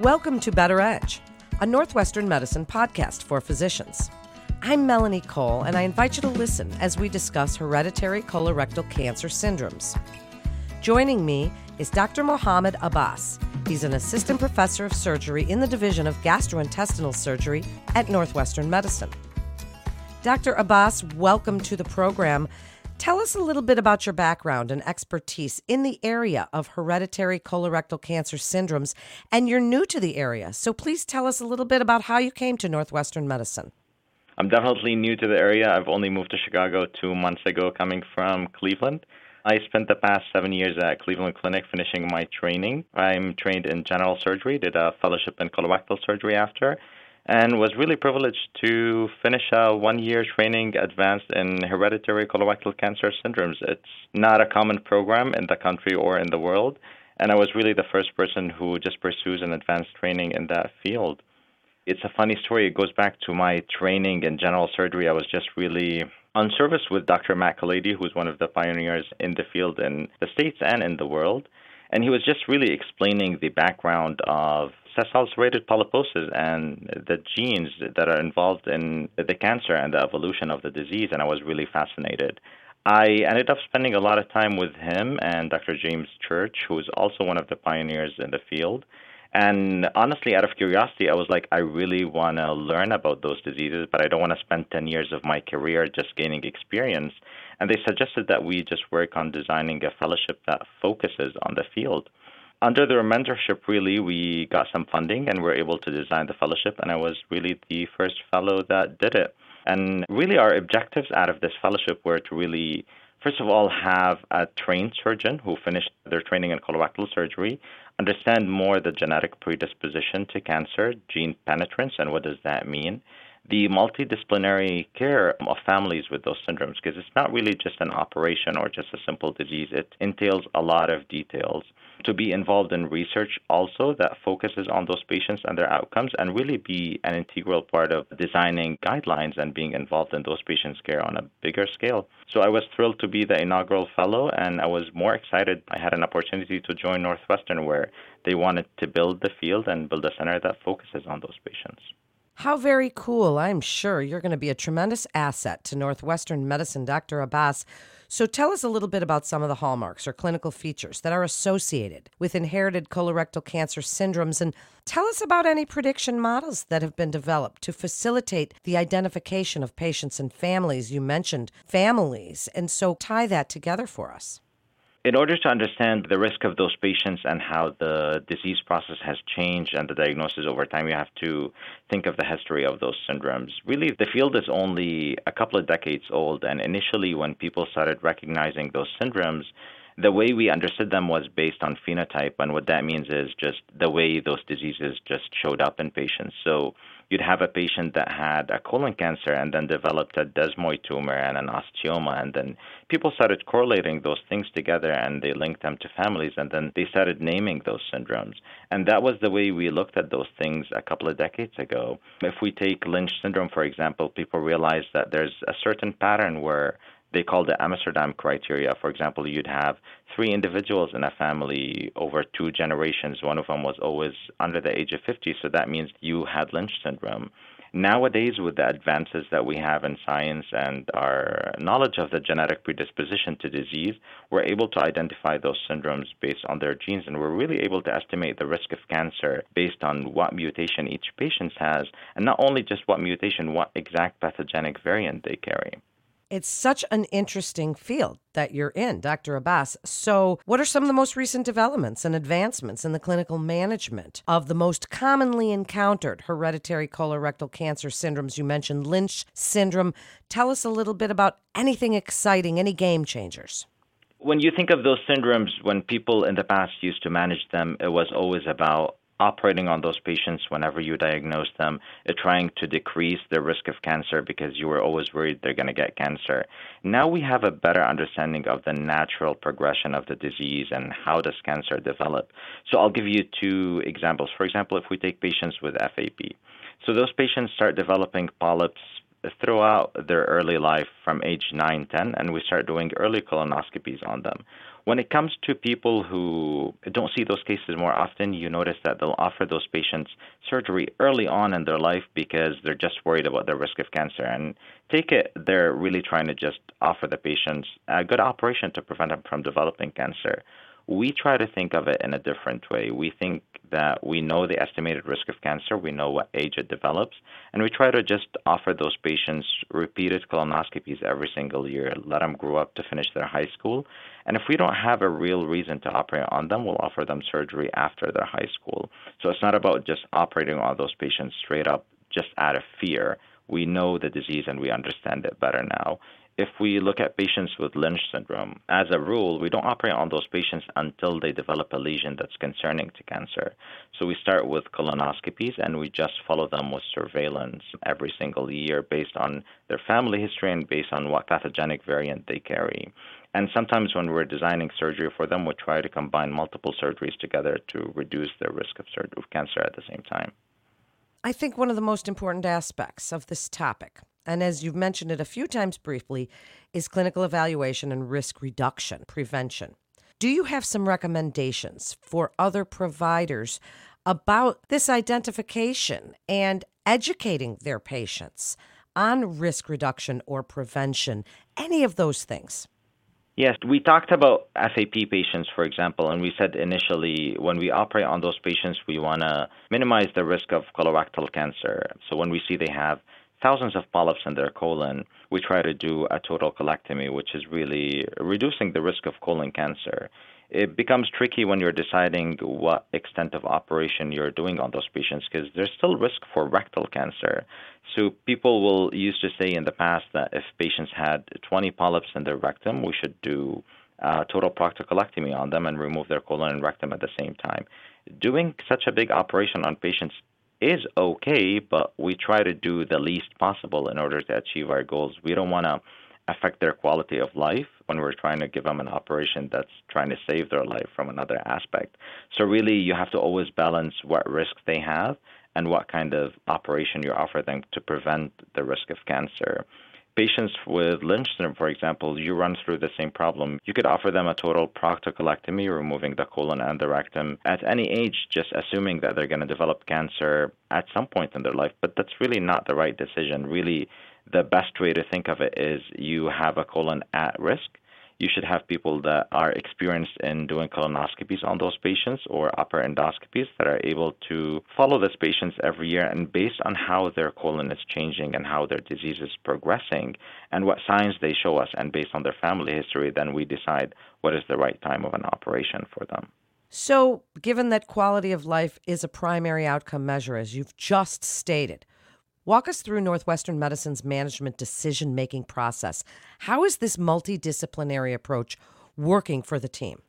Welcome to Better Edge, a Northwestern medicine podcast for physicians. I'm Melanie Cole, and I invite you to listen as we discuss hereditary colorectal cancer syndromes. Joining me is Dr. Mohammed Abbas. He's an assistant professor of surgery in the Division of Gastrointestinal Surgery at Northwestern Medicine. Dr. Abbas, welcome to the program. Tell us a little bit about your background and expertise in the area of hereditary colorectal cancer syndromes, and you're new to the area, so please tell us a little bit about how you came to Northwestern Medicine. I'm definitely new to the area. I've only moved to Chicago two months ago, coming from Cleveland. I spent the past seven years at Cleveland Clinic finishing my training. I'm trained in general surgery, did a fellowship in colorectal surgery after, and was really privileged to finish a one year training advanced in hereditary colorectal cancer syndromes. It's not a common program in the country or in the world, and I was really the first person who just pursues an advanced training in that field. It's a funny story. It goes back to my training in general surgery. I was just really on service with Dr. Matt Kalady, who's one of the pioneers in the field in the States and in the world. And he was just really explaining the background of cell-ulcerated polyposis and the genes that are involved in the cancer and the evolution of the disease, and I was really fascinated. I ended up spending a lot of time with him and Dr. James Church, who is also one of the pioneers in the field. And honestly, out of curiosity, I was like, I really want to learn about those diseases, but I don't want to spend 10 years of my career just gaining experience. And they suggested that we just work on designing a fellowship that focuses on the field under their mentorship, really, we got some funding and were able to design the fellowship. And I was really the first fellow that did it. And really, our objectives out of this fellowship were to really, first of all, have a trained surgeon who finished their training in colorectal surgery understand more the genetic predisposition to cancer, gene penetrance, and what does that mean the multidisciplinary care of families with those syndromes because it's not really just an operation or just a simple disease. It entails a lot of details. To be involved in research also that focuses on those patients and their outcomes and really be an integral part of designing guidelines and being involved in those patients' care on a bigger scale. So I was thrilled to be the inaugural fellow and I was more excited. I had an opportunity to join Northwestern where they wanted to build the field and build a center that focuses on those patients. How very cool. I'm sure you're going to be a tremendous asset to Northwestern Medicine, Dr. Abbas. So tell us a little bit about some of the hallmarks or clinical features that are associated with inherited colorectal cancer syndromes and tell us about any prediction models that have been developed to facilitate the identification of patients and families. You mentioned families, and so tie that together for us in order to understand the risk of those patients and how the disease process has changed and the diagnosis over time, you have to think of the history of those syndromes. Really, the field is only a couple of decades old, and initially, when people started recognizing those syndromes, the way we understood them was based on phenotype, and what that means is just the way those diseases just showed up in patients. So you'd have a patient that had a colon cancer and then developed a desmoid tumor and an osteoma, and then people started correlating those things together and they linked them to families, and then they started naming those syndromes. And that was the way we looked at those things a couple of decades ago. If we take Lynch syndrome, for example, people realize that there's a certain pattern where they call the Amsterdam criteria. For example, you'd have three individuals in a family over two generations. One of them was always under the age of 50, so that means you had Lynch syndrome. Nowadays, with the advances that we have in science and our knowledge of the genetic predisposition to disease, we're able to identify those syndromes based on their genes, and we're really able to estimate the risk of cancer based on what mutation each patient has, and not only just what mutation, what exact pathogenic variant they carry. It's such an interesting field that you're in, Dr. Abbas. So, what are some of the most recent developments and advancements in the clinical management of the most commonly encountered hereditary colorectal cancer syndromes? You mentioned Lynch syndrome. Tell us a little bit about anything exciting, any game changers. When you think of those syndromes, when people in the past used to manage them, it was always about operating on those patients whenever you diagnose them, uh, trying to decrease the risk of cancer because you were always worried they're going to get cancer. Now we have a better understanding of the natural progression of the disease and how does cancer develop. So I'll give you two examples. For example, if we take patients with FAP. So those patients start developing polyps throughout their early life from age 9, 10, and we start doing early colonoscopies on them. When it comes to people who don't see those cases more often, you notice that they'll offer those patients surgery early on in their life because they're just worried about the risk of cancer. And take it, they're really trying to just offer the patients a good operation to prevent them from developing cancer. We try to think of it in a different way. We think that we know the estimated risk of cancer, we know what age it develops, and we try to just offer those patients repeated colonoscopies every single year, let them grow up to finish their high school. And if we don't have a real reason to operate on them, we'll offer them surgery after their high school. So it's not about just operating on those patients straight up just out of fear. We know the disease and we understand it better now. If we look at patients with Lynch syndrome, as a rule, we don't operate on those patients until they develop a lesion that's concerning to cancer. So we start with colonoscopies and we just follow them with surveillance every single year based on their family history and based on what pathogenic variant they carry. And sometimes when we're designing surgery for them, we try to combine multiple surgeries together to reduce their risk of, sur- of cancer at the same time. I think one of the most important aspects of this topic and as you've mentioned it a few times briefly, is clinical evaluation and risk reduction prevention. Do you have some recommendations for other providers about this identification and educating their patients on risk reduction or prevention? Any of those things? Yes, we talked about FAP patients, for example, and we said initially when we operate on those patients, we want to minimize the risk of colorectal cancer. So when we see they have thousands of polyps in their colon, we try to do a total colectomy, which is really reducing the risk of colon cancer. It becomes tricky when you're deciding what extent of operation you're doing on those patients because there's still risk for rectal cancer. So people will used to say in the past that if patients had 20 polyps in their rectum, we should do uh, total proctocolectomy on them and remove their colon and rectum at the same time. Doing such a big operation on patients is okay, but we try to do the least possible in order to achieve our goals. We don't want to affect their quality of life when we're trying to give them an operation that's trying to save their life from another aspect. So, really, you have to always balance what risks they have and what kind of operation you offer them to prevent the risk of cancer. Patients with Lynch syndrome, for example, you run through the same problem. You could offer them a total proctocolectomy, removing the colon and the rectum at any age, just assuming that they're going to develop cancer at some point in their life. But that's really not the right decision. Really, the best way to think of it is you have a colon at risk you should have people that are experienced in doing colonoscopies on those patients or upper endoscopies that are able to follow these patients every year and based on how their colon is changing and how their disease is progressing and what signs they show us and based on their family history then we decide what is the right time of an operation for them. So, given that quality of life is a primary outcome measure, as you've just stated, Walk us through Northwestern Medicine's management decision making process. How is this multidisciplinary approach working for the team?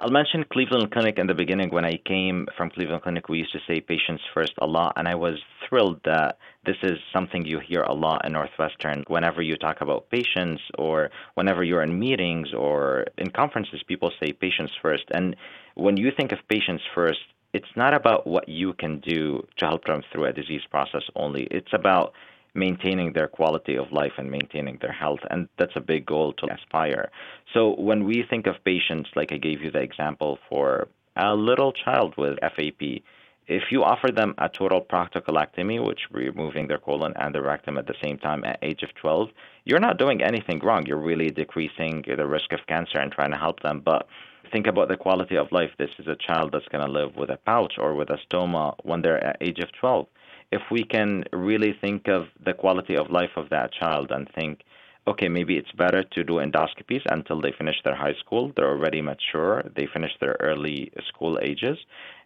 I'll mention Cleveland Clinic in the beginning. When I came from Cleveland Clinic, we used to say patients first a lot, and I was thrilled that this is something you hear a lot in Northwestern. Whenever you talk about patients, or whenever you're in meetings or in conferences, people say patients first. And when you think of patients first, it's not about what you can do to help them through a disease process only. It's about maintaining their quality of life and maintaining their health. And that's a big goal to aspire. So when we think of patients, like I gave you the example for a little child with FAP, if you offer them a total proctocolectomy, which removing their colon and the rectum at the same time at age of 12, you're not doing anything wrong. You're really decreasing the risk of cancer and trying to help them. But think about the quality of life. This is a child that's going to live with a pouch or with a stoma when they're at age of 12. If we can really think of the quality of life of that child and think, okay, maybe it's better to do endoscopies until they finish their high school. They're already mature. They finish their early school ages.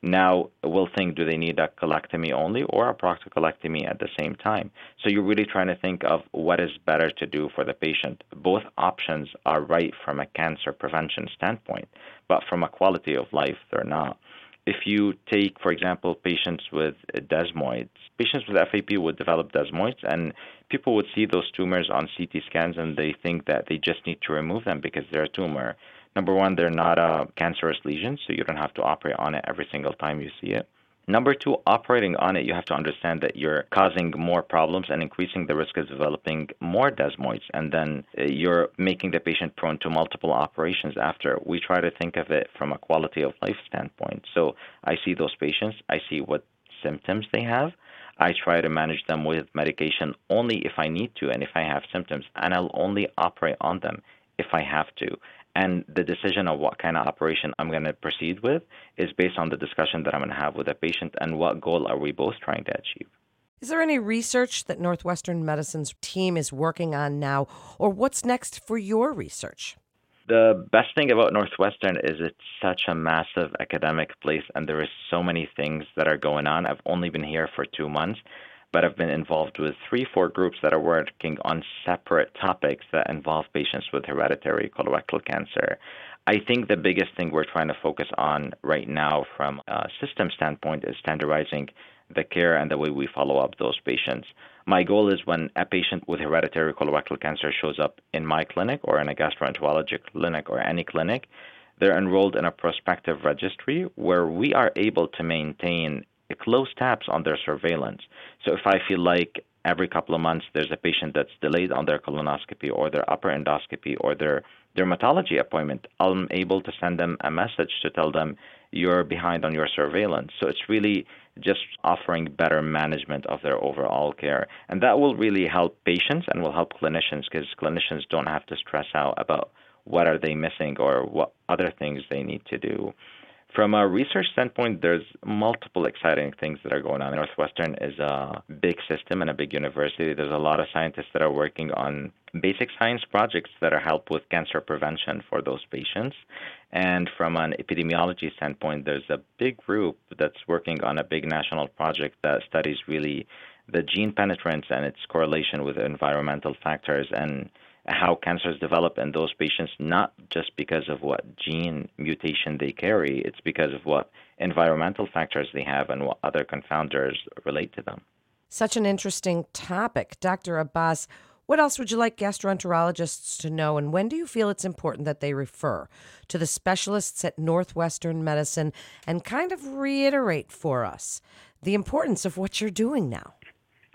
Now we'll think, do they need a colectomy only or a proctocolectomy at the same time? So you're really trying to think of what is better to do for the patient. Both options are right from a cancer prevention standpoint, but from a quality of life, they're not if you take, for example, patients with desmoids, patients with FAP would develop desmoids, and people would see those tumors on CT scans and they think that they just need to remove them because they're a tumor. Number one, they're not a cancerous lesion, so you don't have to operate on it every single time you see it. Number two, operating on it, you have to understand that you're causing more problems and increasing the risk of developing more desmoids, and then uh, you're making the patient prone to multiple operations after. We try to think of it from a quality of life standpoint. So I see those patients, I see what symptoms they have. I try to manage them with medication only if I need to and if I have symptoms, and I'll only operate on them if I have to. And the decision of what kind of operation I'm going to proceed with is based on the discussion that I'm going to have with the patient and what goal are we both trying to achieve. Is there any research that Northwestern Medicine's team is working on now, or what's next for your research? The best thing about Northwestern is it's such a massive academic place, and there is so many things that are going on. I've only been here for two months, but I've been involved with three, four groups that are working on separate topics that involve patients with hereditary colorectal cancer. I think the biggest thing we're trying to focus on right now from a system standpoint is standardizing the care and the way we follow up those patients. My goal is when a patient with hereditary colorectal cancer shows up in my clinic or in a gastroenterology clinic or any clinic, they're enrolled in a prospective registry where we are able to maintain close tabs on their surveillance. So if I feel like every couple of months there's a patient that's delayed on their colonoscopy or their upper endoscopy or their dermatology appointment, I'm able to send them a message to tell them you're behind on your surveillance. So it's really just offering better management of their overall care. And that will really help patients and will help clinicians because clinicians don't have to stress out about what are they missing or what other things they need to do. From a research standpoint, there's multiple exciting things that are going on. Northwestern is a big system and a big university. There's a lot of scientists that are working on basic science projects that are help with cancer prevention for those patients. And from an epidemiology standpoint, there's a big group that's working on a big national project that studies really the gene penetrance and its correlation with environmental factors and how cancers develop in those patients, not just because of what gene mutation they carry, it's because of what environmental factors they have and what other confounders relate to them. Such an interesting topic. Dr. Abbas, what else would you like gastroenterologists to know, and when do you feel it's important that they refer to the specialists at Northwestern Medicine and kind of reiterate for us the importance of what you're doing now?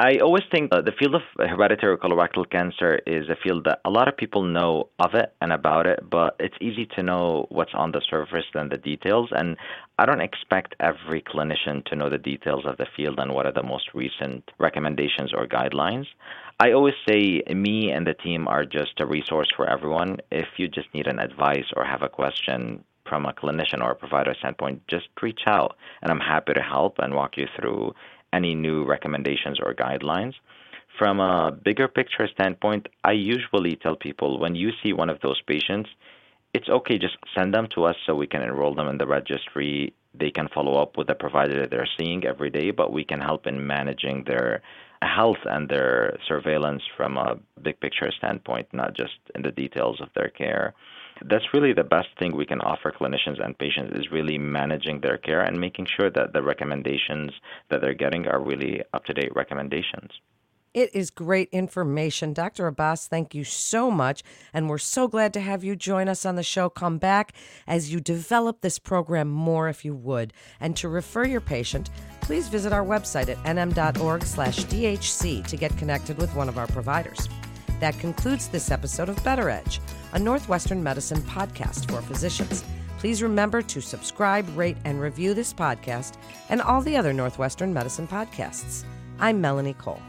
I always think uh, the field of hereditary colorectal cancer is a field that a lot of people know of it and about it, but it's easy to know what's on the surface than the details. And I don't expect every clinician to know the details of the field and what are the most recent recommendations or guidelines. I always say me and the team are just a resource for everyone. If you just need an advice or have a question, from a clinician or a provider standpoint, just reach out and I'm happy to help and walk you through any new recommendations or guidelines. From a bigger picture standpoint, I usually tell people when you see one of those patients, it's okay, just send them to us so we can enroll them in the registry. They can follow up with the provider that they're seeing every day, but we can help in managing their health and their surveillance from a big picture standpoint, not just in the details of their care that's really the best thing we can offer clinicians and patients is really managing their care and making sure that the recommendations that they're getting are really up to date recommendations. It is great information. Dr. Abbas, thank you so much. And we're so glad to have you join us on the show. Come back as you develop this program more if you would. And to refer your patient, please visit our website at nm.org slash DHC to get connected with one of our providers. That concludes this episode of Better Edge, a Northwestern Medicine podcast for physicians. Please remember to subscribe, rate, and review this podcast and all the other Northwestern Medicine podcasts. I'm Melanie Cole.